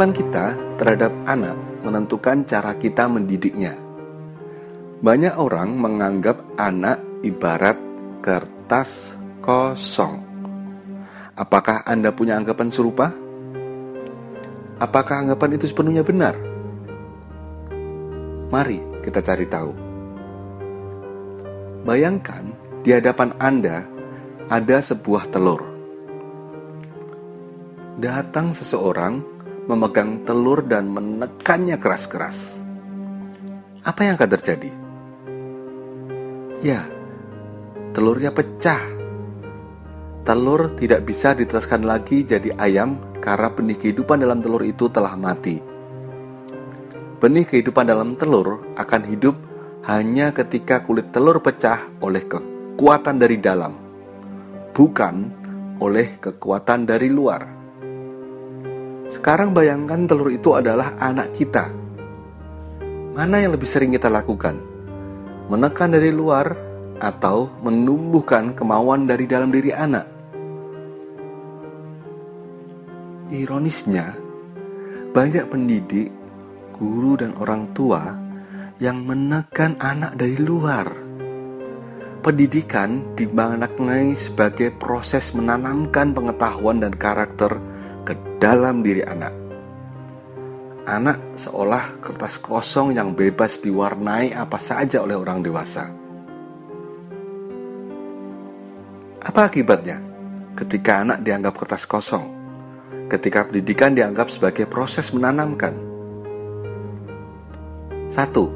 Tanggapan kita terhadap anak menentukan cara kita mendidiknya. Banyak orang menganggap anak ibarat kertas kosong. Apakah Anda punya anggapan serupa? Apakah anggapan itu sepenuhnya benar? Mari kita cari tahu. Bayangkan di hadapan Anda ada sebuah telur. Datang seseorang memegang telur dan menekannya keras-keras. Apa yang akan terjadi? Ya, telurnya pecah. Telur tidak bisa diteruskan lagi jadi ayam karena benih kehidupan dalam telur itu telah mati. Benih kehidupan dalam telur akan hidup hanya ketika kulit telur pecah oleh kekuatan dari dalam, bukan oleh kekuatan dari luar. Sekarang bayangkan telur itu adalah anak kita. Mana yang lebih sering kita lakukan? Menekan dari luar atau menumbuhkan kemauan dari dalam diri anak? Ironisnya, banyak pendidik, guru, dan orang tua yang menekan anak dari luar. Pendidikan dimaknai sebagai proses menanamkan pengetahuan dan karakter dalam diri anak. Anak seolah kertas kosong yang bebas diwarnai apa saja oleh orang dewasa. Apa akibatnya ketika anak dianggap kertas kosong? Ketika pendidikan dianggap sebagai proses menanamkan. Satu,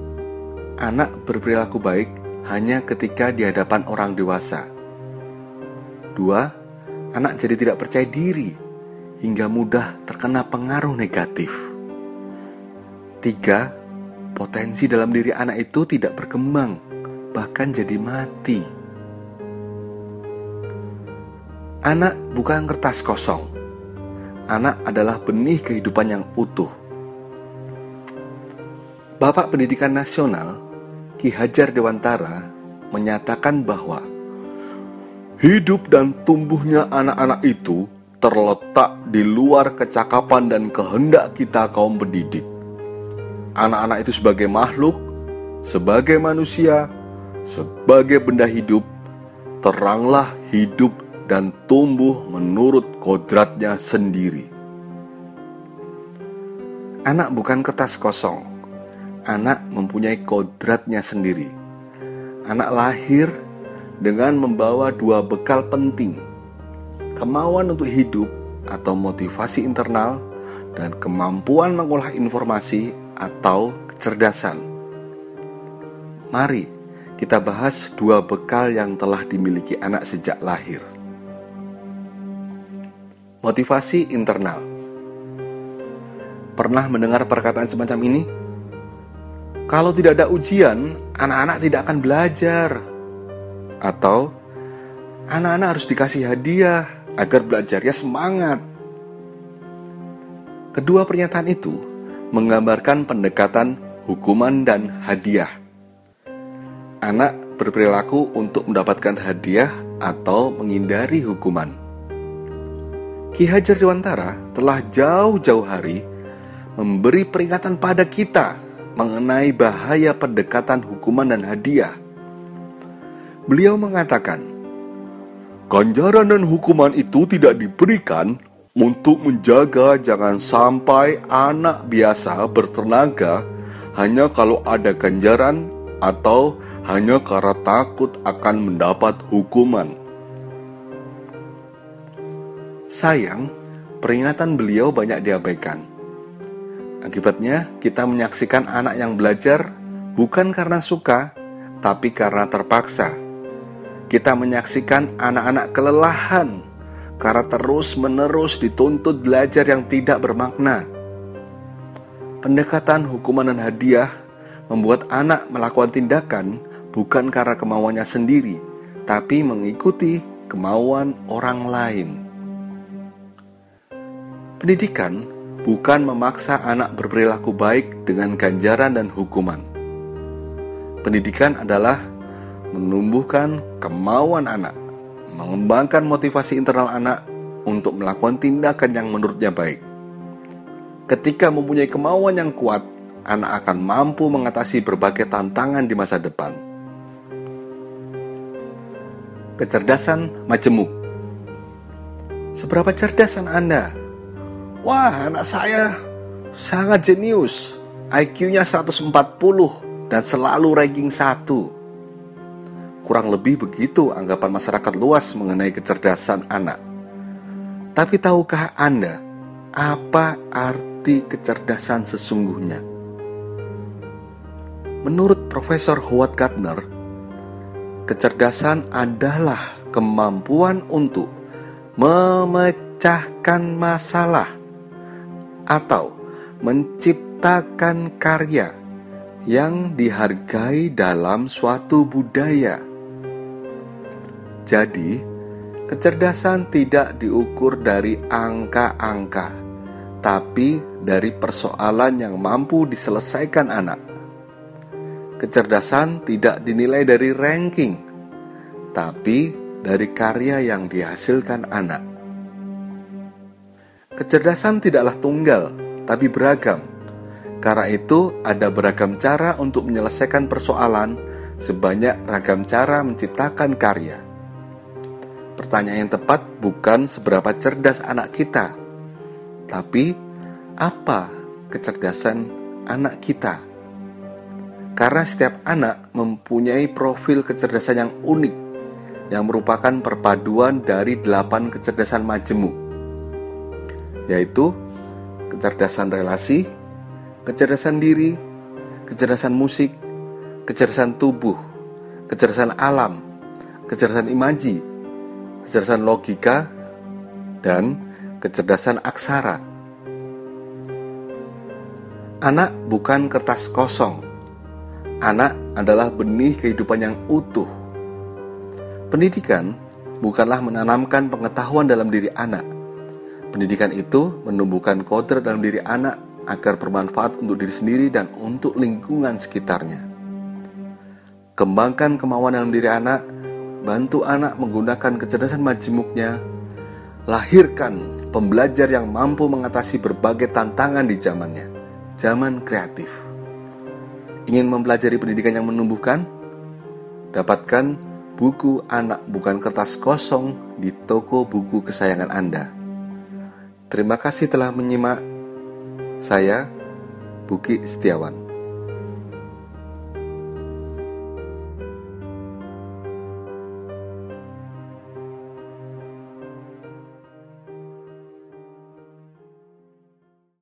anak berperilaku baik hanya ketika di hadapan orang dewasa. Dua, anak jadi tidak percaya diri hingga mudah terkena pengaruh negatif. Tiga, potensi dalam diri anak itu tidak berkembang, bahkan jadi mati. Anak bukan kertas kosong. Anak adalah benih kehidupan yang utuh. Bapak Pendidikan Nasional, Ki Hajar Dewantara, menyatakan bahwa hidup dan tumbuhnya anak-anak itu terletak di luar kecakapan dan kehendak kita kaum pendidik. Anak-anak itu sebagai makhluk, sebagai manusia, sebagai benda hidup, teranglah hidup dan tumbuh menurut kodratnya sendiri. Anak bukan kertas kosong. Anak mempunyai kodratnya sendiri. Anak lahir dengan membawa dua bekal penting, kemauan untuk hidup atau motivasi internal, dan kemampuan mengolah informasi atau kecerdasan. Mari kita bahas dua bekal yang telah dimiliki anak sejak lahir. Motivasi internal. Pernah mendengar perkataan semacam ini? Kalau tidak ada ujian, anak-anak tidak akan belajar. Atau anak-anak harus dikasih hadiah agar belajarnya semangat. Kedua pernyataan itu menggambarkan pendekatan hukuman dan hadiah. Anak berperilaku untuk mendapatkan hadiah atau menghindari hukuman. Ki Hajar Dewantara telah jauh-jauh hari memberi peringatan pada kita mengenai bahaya pendekatan hukuman dan hadiah. Beliau mengatakan, Ganjaran dan hukuman itu tidak diberikan untuk menjaga jangan sampai anak biasa bertenaga hanya kalau ada ganjaran atau hanya karena takut akan mendapat hukuman. Sayang, peringatan beliau banyak diabaikan. Akibatnya, kita menyaksikan anak yang belajar bukan karena suka, tapi karena terpaksa kita menyaksikan anak-anak kelelahan karena terus-menerus dituntut belajar yang tidak bermakna. Pendekatan hukuman dan hadiah membuat anak melakukan tindakan bukan karena kemauannya sendiri, tapi mengikuti kemauan orang lain. Pendidikan bukan memaksa anak berperilaku baik dengan ganjaran dan hukuman. Pendidikan adalah menumbuhkan kemauan anak, mengembangkan motivasi internal anak untuk melakukan tindakan yang menurutnya baik. Ketika mempunyai kemauan yang kuat, anak akan mampu mengatasi berbagai tantangan di masa depan. Kecerdasan majemuk. Seberapa cerdas anak Anda? Wah, anak saya sangat jenius. IQ-nya 140 dan selalu ranking 1. Kurang lebih begitu anggapan masyarakat luas mengenai kecerdasan anak. Tapi tahukah Anda apa arti kecerdasan sesungguhnya? Menurut Profesor Howard Gardner, kecerdasan adalah kemampuan untuk memecahkan masalah atau menciptakan karya yang dihargai dalam suatu budaya. Jadi, kecerdasan tidak diukur dari angka-angka, tapi dari persoalan yang mampu diselesaikan anak. Kecerdasan tidak dinilai dari ranking, tapi dari karya yang dihasilkan anak. Kecerdasan tidaklah tunggal, tapi beragam. Karena itu, ada beragam cara untuk menyelesaikan persoalan, sebanyak ragam cara menciptakan karya. Pertanyaan yang tepat bukan seberapa cerdas anak kita, tapi apa kecerdasan anak kita. Karena setiap anak mempunyai profil kecerdasan yang unik, yang merupakan perpaduan dari delapan kecerdasan majemuk yaitu kecerdasan relasi, kecerdasan diri, kecerdasan musik, kecerdasan tubuh, kecerdasan alam, kecerdasan imaji, kecerdasan logika, dan kecerdasan aksara. Anak bukan kertas kosong. Anak adalah benih kehidupan yang utuh. Pendidikan bukanlah menanamkan pengetahuan dalam diri anak, Pendidikan itu menumbuhkan kodrat dalam diri anak agar bermanfaat untuk diri sendiri dan untuk lingkungan sekitarnya. Kembangkan kemauan dalam diri anak, bantu anak menggunakan kecerdasan majemuknya, lahirkan pembelajar yang mampu mengatasi berbagai tantangan di zamannya, zaman kreatif. Ingin mempelajari pendidikan yang menumbuhkan? Dapatkan buku anak bukan kertas kosong di toko buku kesayangan Anda. Terima kasih telah menyimak. Saya Buki Setiawan.